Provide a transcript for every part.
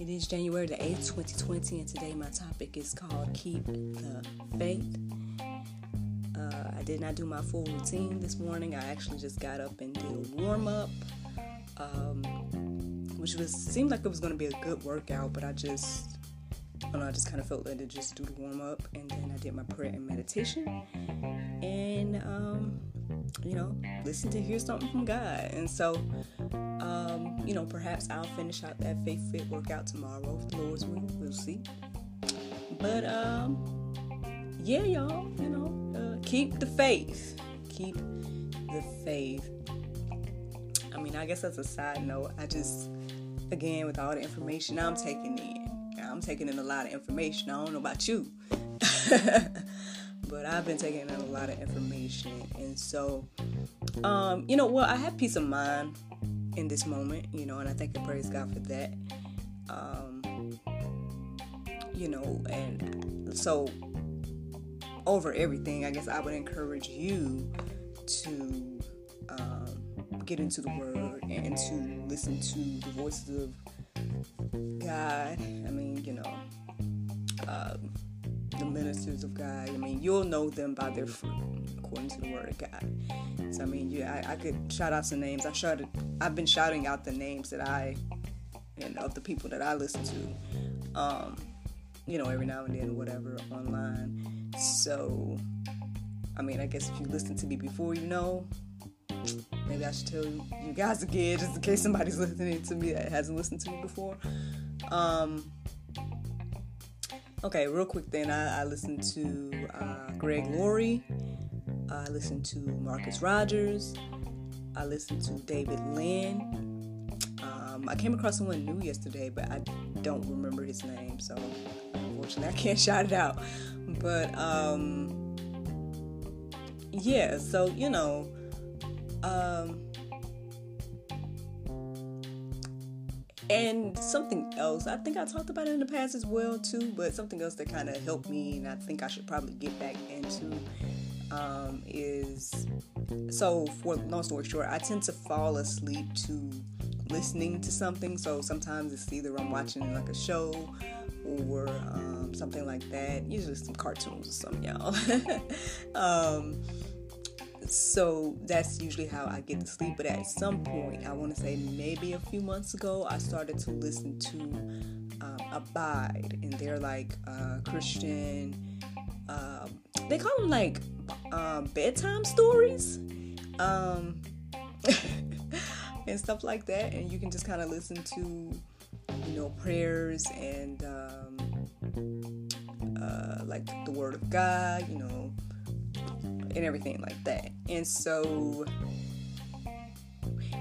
It is January the 8th, 2020, and today my topic is called Keep the Faith. Uh, I did not do my full routine this morning. I actually just got up and did a warm up, um, which was seemed like it was going to be a good workout, but I just I don't know, I just kind of felt like to just do the warm up, and then I did my prayer and meditation, and um, you know, listen to hear something from God. And so, um, you know, perhaps I'll finish out that faith fit workout tomorrow the Lord's will. We'll see. But um, yeah, y'all, you know, uh, keep the faith. Keep the faith. I mean, I guess that's a side note. I just, again, with all the information I'm taking in, I'm taking in a lot of information. I don't know about you. I've been taking in a lot of information. And so, um, you know, well, I have peace of mind in this moment, you know, and I thank and praise God for that. Um, you know, and so over everything, I guess I would encourage you to um, get into the Word and to listen to the voices of God. I mean, ministers of God. I mean, you'll know them by their fruit, according to the Word of God. So I mean, yeah, I, I could shout out some names. I shouted, I've been shouting out the names that I and of the people that I listen to. Um, you know, every now and then, whatever, online. So, I mean, I guess if you listen to me before you know, maybe I should tell you guys again, just in case somebody's listening to me that hasn't listened to me before. Um, okay, real quick then, I, I listened to uh, Greg Laurie. I listened to Marcus Rogers. I listened to David Lynn. Um, I came across someone new yesterday, but I don't remember his name, so unfortunately I can't shout it out. But um, yeah, so you know, um, and something else, I think I talked about it in the past as well too, but something else that kind of helped me, and I think I should probably get back into um, is so. For long story short, I tend to fall asleep to listening to something. So sometimes it's either I'm watching like a show or um, something like that. Usually some cartoons or something, y'all. um, so that's usually how I get to sleep. But at some point, I want to say maybe a few months ago, I started to listen to um, Abide, and they're like uh, Christian. Um, they call them like um, bedtime stories, um, and stuff like that. And you can just kind of listen to, you know, prayers and um, uh, like the Word of God, you know and everything like that. And so,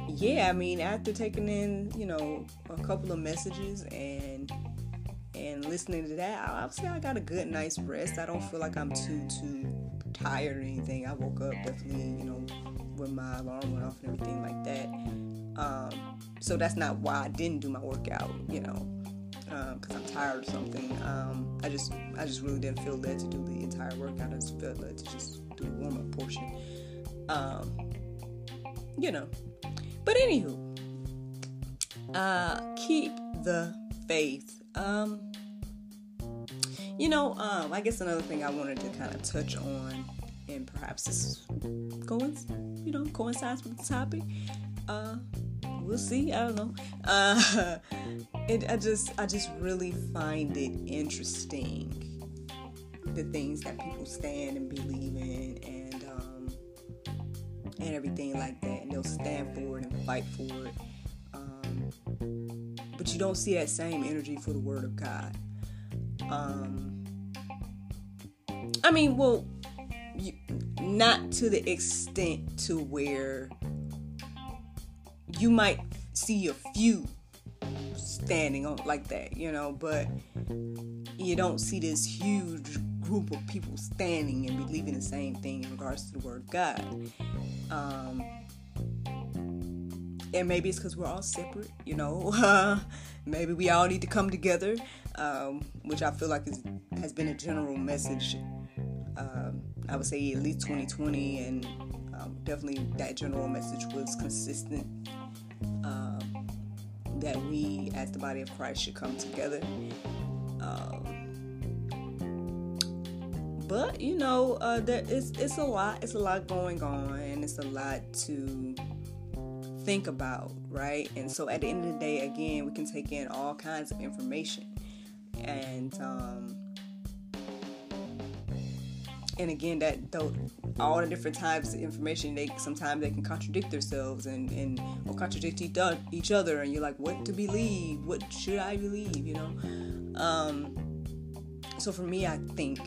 yeah, I mean, after taking in, you know, a couple of messages and and listening to that, I would say I got a good night's rest. I don't feel like I'm too too tired or anything. I woke up definitely, you know, when my alarm went off and everything like that. Um, so that's not why I didn't do my workout, you know, because um, I'm tired or something. Um, I just I just really didn't feel led to do the entire workout. I just felt led to just do the warm up portion. Um, you know. But anywho, uh, keep the faith. Um, you know, um, I guess another thing I wanted to kind of touch on, and perhaps this coincides, you know, coincides with the topic. Uh, we'll see. I don't know. Uh, it, I just, I just really find it interesting the things that people stand and believe in and um, and everything like that, and they'll stand for it and fight for it. Um, but you don't see that same energy for the Word of God. Um, I mean, well, you, not to the extent to where you might see a few standing on like that, you know, but you don't see this huge group of people standing and believing the same thing in regards to the word God. Um, and maybe it's because we're all separate, you know. maybe we all need to come together, um, which I feel like is, has been a general message. Um, I would say at least 2020, and um, definitely that general message was consistent. That we, as the body of Christ, should come together. Um, but you know, uh, there, it's it's a lot. It's a lot going on, and it's a lot to think about, right? And so, at the end of the day, again, we can take in all kinds of information, and um, and again, that though all the different types of information, they sometimes they can contradict themselves and and or contradict each other, and you're like, what to believe? What should I believe? You know. Um, so for me, I think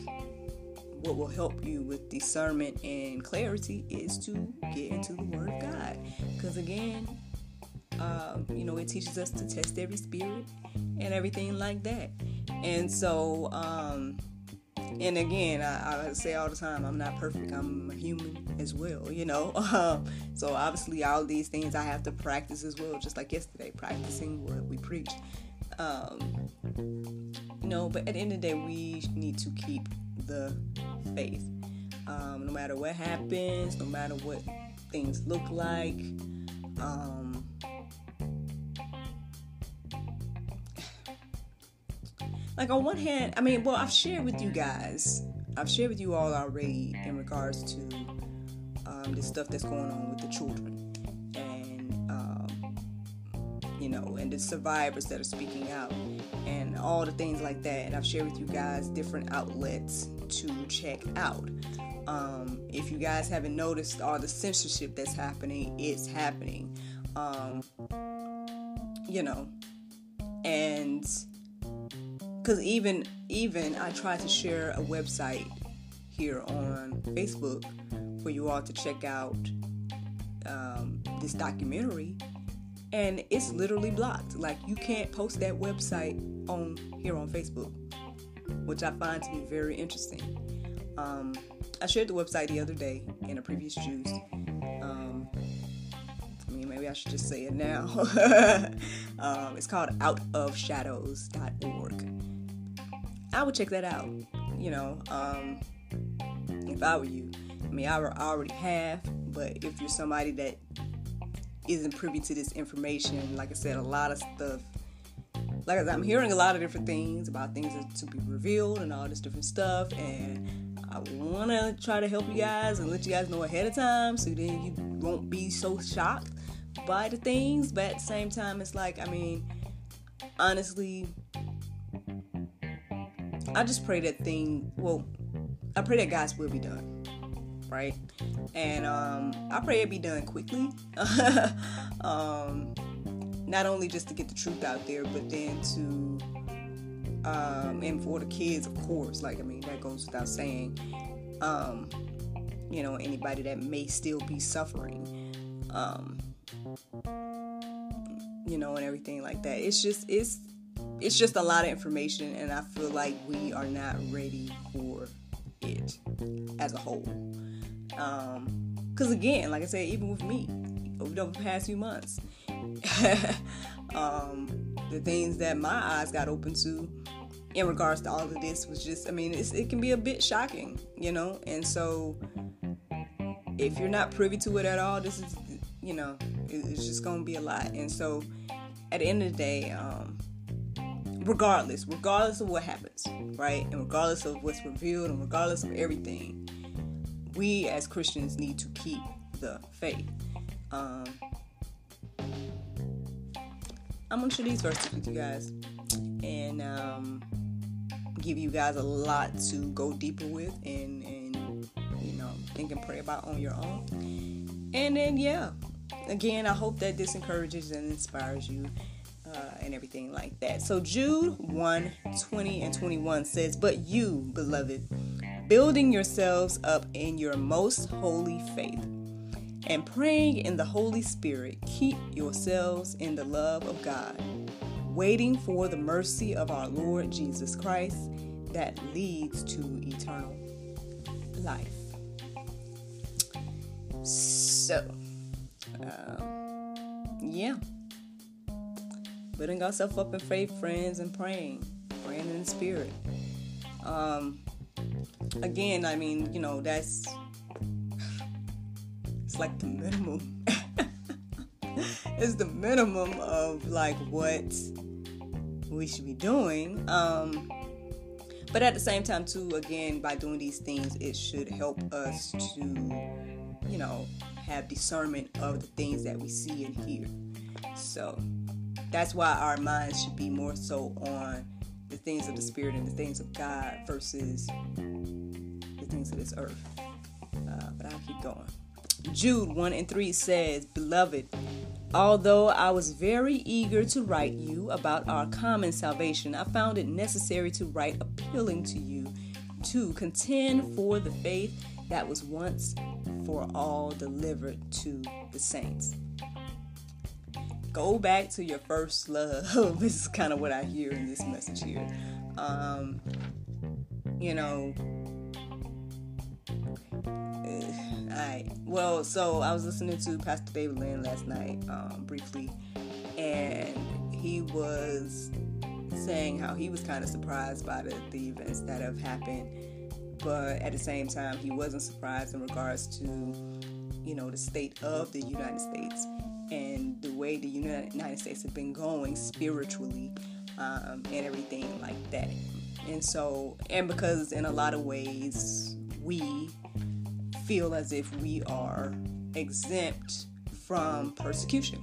what will help you with discernment and clarity is to get into the Word of God. Because again, um, you know, it teaches us to test every spirit and everything like that. And so, um, and again, I, I, say all the time, I'm not perfect. I'm a human as well, you know. Um, so obviously, all these things I have to practice as well, just like yesterday, practicing what we preach. Um, you know, but at the end of the day, we need to keep the faith. Um, no matter what happens, no matter what things look like. Um, like on one hand, I mean, well, I've shared with you guys, I've shared with you all already in regards to um, the stuff that's going on with the children, and um, you know, and the survivors that are speaking out, and all the things like that. And I've shared with you guys different outlets to check out. Um, if you guys haven't noticed all the censorship that's happening, it's happening. Um, you know, and because even even I tried to share a website here on Facebook for you all to check out um, this documentary, and it's literally blocked. Like you can't post that website on here on Facebook which I find to be very interesting. Um, I shared the website the other day in a previous juice. Um, I mean, maybe I should just say it now. um, it's called outofshadows.org. I would check that out. You know, um, if I were you. I mean, I already have, but if you're somebody that isn't privy to this information, like I said, a lot of stuff like said, I'm hearing a lot of different things about things that to be revealed and all this different stuff, and I want to try to help you guys and let you guys know ahead of time, so then you won't be so shocked by the things. But at the same time, it's like, I mean, honestly, I just pray that thing. Well, I pray that God's will be done, right? And um, I pray it be done quickly. um, not only just to get the truth out there, but then to um, and for the kids, of course. Like I mean, that goes without saying. Um, you know, anybody that may still be suffering. Um, you know, and everything like that. It's just it's it's just a lot of information, and I feel like we are not ready for it as a whole. Because um, again, like I said, even with me, over the past few months, um, the things that my eyes got open to in regards to all of this was just, I mean, it can be a bit shocking, you know? And so if you're not privy to it at all, this is, you know, it's just going to be a lot. And so at the end of the day, um, regardless, regardless of what happens, right? And regardless of what's revealed and regardless of everything, we as Christians need to keep the faith. Um, I'm gonna share these verses with you guys, and um, give you guys a lot to go deeper with and and you know think and pray about on your own. And then yeah, again, I hope that this encourages and inspires you. Uh, and everything like that. So Jude 1 20 and 21 says, But you, beloved, building yourselves up in your most holy faith, and praying in the Holy Spirit, keep yourselves in the love of God, waiting for the mercy of our Lord Jesus Christ that leads to eternal life. So, um, yeah. Building ourselves up in faith, friends, and praying. Praying in the Spirit. Um, again, I mean, you know, that's it's like the minimum. it's the minimum of like what we should be doing. Um, but at the same time, too, again, by doing these things, it should help us to, you know, have discernment of the things that we see and hear. So that's why our minds should be more so on the things of the Spirit and the things of God versus the things of this earth. Uh, but I'll keep going. Jude 1 and 3 says, Beloved, although I was very eager to write you about our common salvation, I found it necessary to write appealing to you to contend for the faith that was once for all delivered to the saints. Go back to your first love. this is kind of what I hear in this message here. Um, you know, I well, so I was listening to Pastor David Lynn last night, um, briefly, and he was saying how he was kind of surprised by the, the events that have happened, but at the same time, he wasn't surprised in regards to, you know, the state of the United States and the way the United States have been going spiritually um, and everything like that. And so, and because in a lot of ways, we feel as if we are exempt from persecution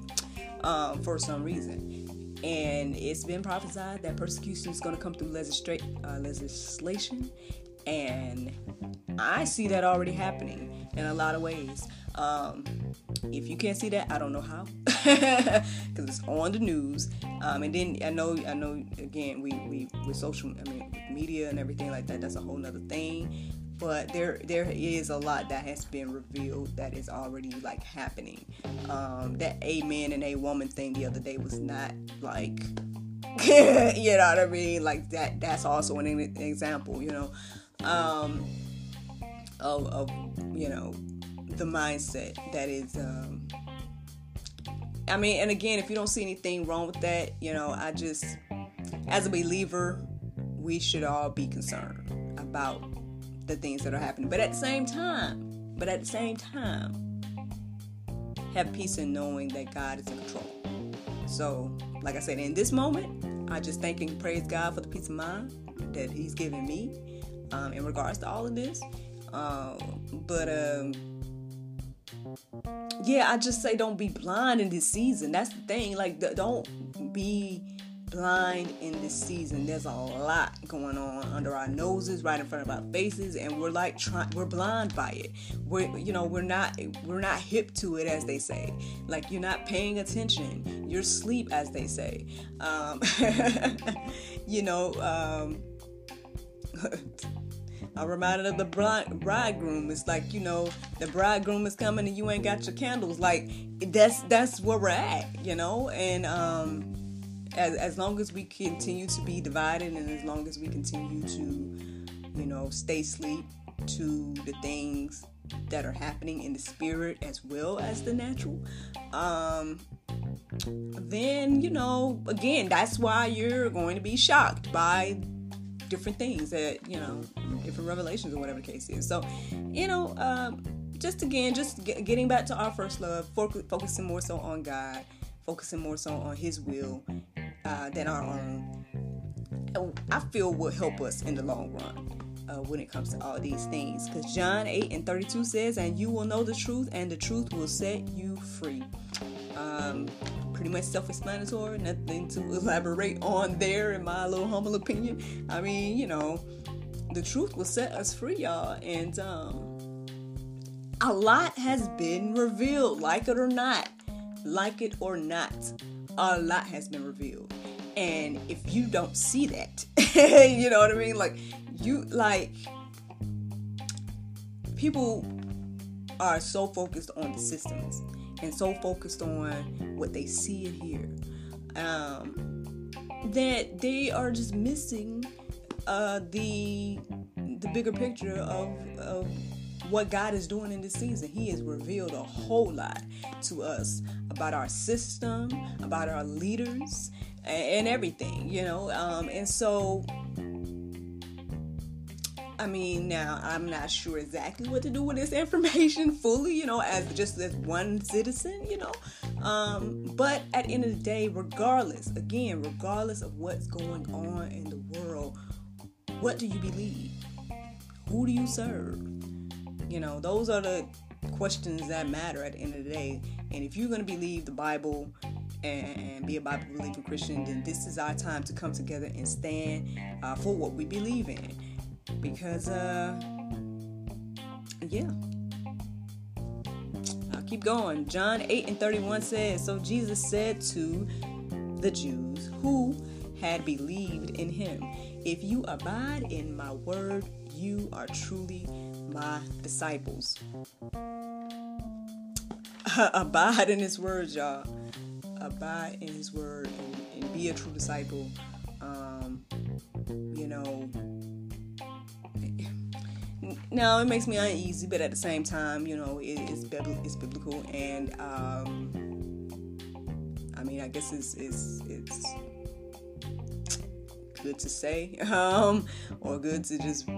um, for some reason. And it's been prophesied that persecution is going to come through uh, legislation. And I see that already happening in a lot of ways. Um, if you can't see that, I don't know how, because it's on the news. Um, and then I know, I know. Again, we we with social, I mean, media and everything like that. That's a whole nother thing but there there is a lot that has been revealed that is already like happening. Um, that a man and a woman thing the other day was not like you know what I mean. Like that that's also an, example, you know, um, of, of you know the mindset that is. Um, I mean, and again, if you don't see anything wrong with that, you know, I just, as a believer, we should all be concerned about the things that are happening. But at the same time, but at the same time, have peace in knowing that God is in control. So, like I said, in this moment, I just thank and praise God for the peace of mind that He's given me um, in regards to all of this. Um, but um, yeah, I just say don't be blind in this season. That's the thing. Like, don't be blind in this season. There's a lot going on under our noses, right in front of our faces, and we're like trying we're blind by it. We're you know, we're not we're not hip to it as they say. Like you're not paying attention. You're asleep as they say. Um, you know, um, I'm reminded of the bride, bridegroom. It's like you know the bridegroom is coming and you ain't got your candles. Like that's that's where we're at, you know. And um, as, as long as we continue to be divided and as long as we continue to, you know, stay asleep to the things that are happening in the spirit as well as the natural, um, then, you know, again, that's why you're going to be shocked by different things that, you know, different revelations or whatever the case is. So, you know, um, just again, just get, getting back to our first love, focusing more so on God, focusing more so on His will, uh, than our own, I feel will help us in the long run. Uh, when it comes to all these things. Because John 8 and 32 says, And you will know the truth, and the truth will set you free. Um, pretty much self-explanatory. Nothing to elaborate on there, in my little humble opinion. I mean, you know, the truth will set us free, y'all, and um, a lot has been revealed, like it or not, like it or not, a lot has been revealed. And if you don't see that, you know what I mean? Like, you, like, people are so focused on the systems and so focused on what they see and hear um, that they are just missing uh, the the bigger picture of, of what God is doing in this season. He has revealed a whole lot to us about our system, about our leaders, and, everything, you know. Um, and so I mean, now I'm not sure exactly what to do with this information fully, you know, as just as one citizen, you know. Um, but at the end of the day, regardless, again, regardless of what's going on in the world, what do you believe? Who do you serve? You know, those are the questions that matter at the end of the day. And if you're going to believe the Bible and, be a Bible believing Christian, then this is our time to come together and stand uh, for what we believe in because uh yeah I'll keep going. John 8 and 31 says, So Jesus said to the Jews who had believed in him, If you abide in my word, you are truly my disciples. abide in his word, y'all. Abide in his word and, and be a true disciple. Now it makes me uneasy, but at the same time, you know, it, it's it's biblical, and um, I mean, I guess it's it's it's good to say, um, or good to just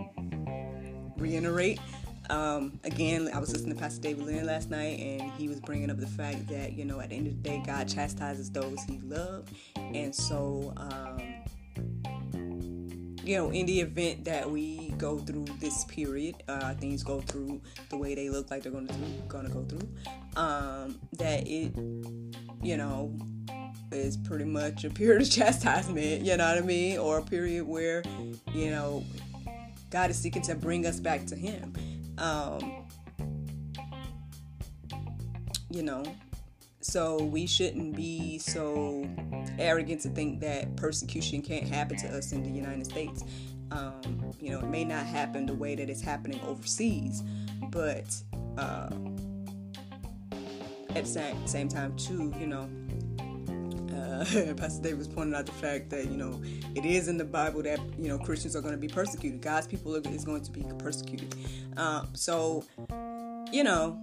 reiterate. Um, again, I was listening to Pastor David Lynn last night, and he was bringing up the fact that you know, at the end of the day, God chastises those He loves, and so. Um, you know, in the event that we go through this period, uh, things go through the way they look like they're going to going to go through, um, that it, you know, is pretty much a period of chastisement. You know what I mean, or a period where, you know, God is seeking to bring us back to Him. Um, you know, so we shouldn't be so arrogant to think that persecution can't happen to us in the United States. Um, you know, it may not happen the way that it's happening overseas, but uh, at the same, same time, too, you know, uh, Pastor Davis pointed out the fact that you know it is in the Bible that you know Christians are going to be persecuted. God's people are, is going to be persecuted. Um, so, you know,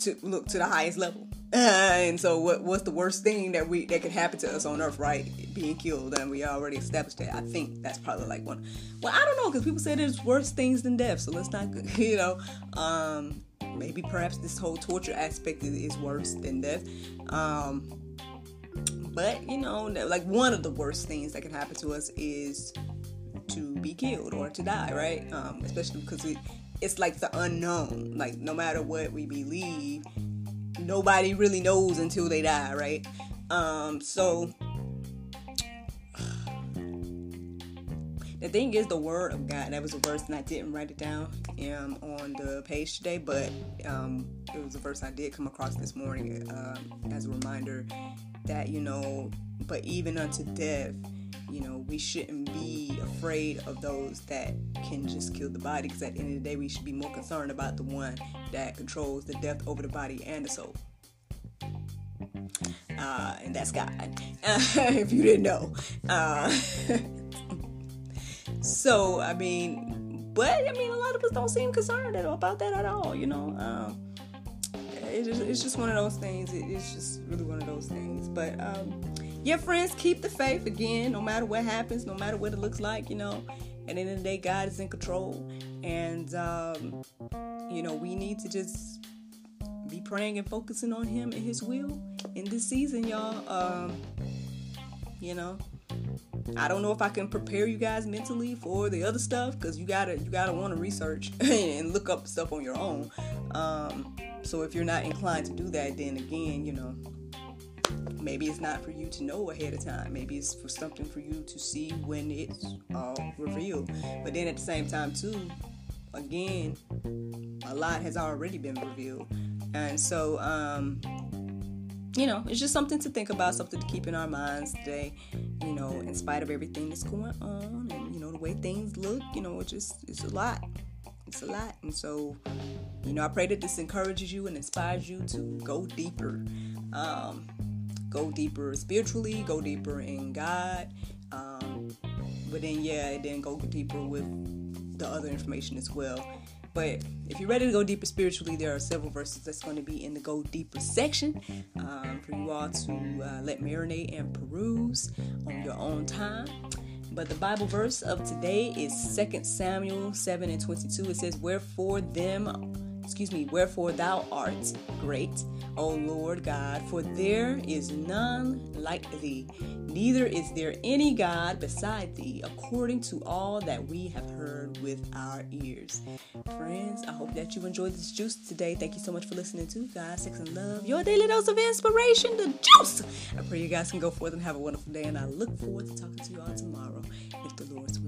to look to the highest level. And so, what what's the worst thing that we that could happen to us on Earth, right? Being killed, and we already established that. I think that's probably like one. Well, I don't know because people say there's worse things than death, so let's not, you know, um, maybe perhaps this whole torture aspect is, is worse than death. Um, but you know, like one of the worst things that can happen to us is to be killed or to die, right? Um, especially because it, it's like the unknown. Like no matter what we believe nobody really knows until they die, right? Um, so the thing is the word of God. That was a verse and I didn't write it down um, on the page today, but um, it was a verse I did come across this morning um, as a reminder that you know, but even unto death, you know, we shouldn't be afraid of those that can just kill the body because at the end of the day, we should be more concerned about the one that controls the death over the body and the soul. Uh, and that's God, if you didn't know. Uh, so, I mean, but I mean, a lot of us don't seem concerned about that at all, you know. Um, it's just, it's just one of those things. it's just really one of those things. But um, yeah, friends, keep the faith again, no matter what happens, no matter what it looks like, you know. At the end of the day, God is in control. And, um, you know, we need to just be praying and focusing on Him and His will in this season, y'all. Um, you know, I don't know if I can prepare you guys mentally for the other stuff because you gotta you gotta want to research and look up stuff on your own. Um, so if you're not inclined to do that, then again, you know, maybe it's not for you to know ahead of time. Maybe it's for something for you to see when it's all revealed. But then at the same time, too, again, a lot has already been revealed. And so, um, you know, it's just something to think about, something to keep in our minds today, you know, in spite of everything that's going on and, you know, the way things look, you know, it's just, it's a lot. It's a lot. And so, you know, I pray that this encourages you and inspires you to go deeper. Um, go deeper spiritually, go deeper in God. Um, but then, yeah, and then go deeper with the other information as well. But if you're ready to go deeper spiritually, there are several verses that's going to be in the go deeper section um, for you all to uh, let marinate and peruse on your own time. But the Bible verse of today is 2 Samuel 7 and 22. It says, Wherefore them excuse me, wherefore thou art great, O Lord God, for there is none like thee, neither is there any God beside thee, according to all that we have heard with our ears. Friends, I hope that you enjoyed this juice today. Thank you so much for listening to God, Sex, and Love, your daily dose of inspiration, the juice. I pray you guys can go forth and have a wonderful day, and I look forward to talking to you all tomorrow, if the Lord's will.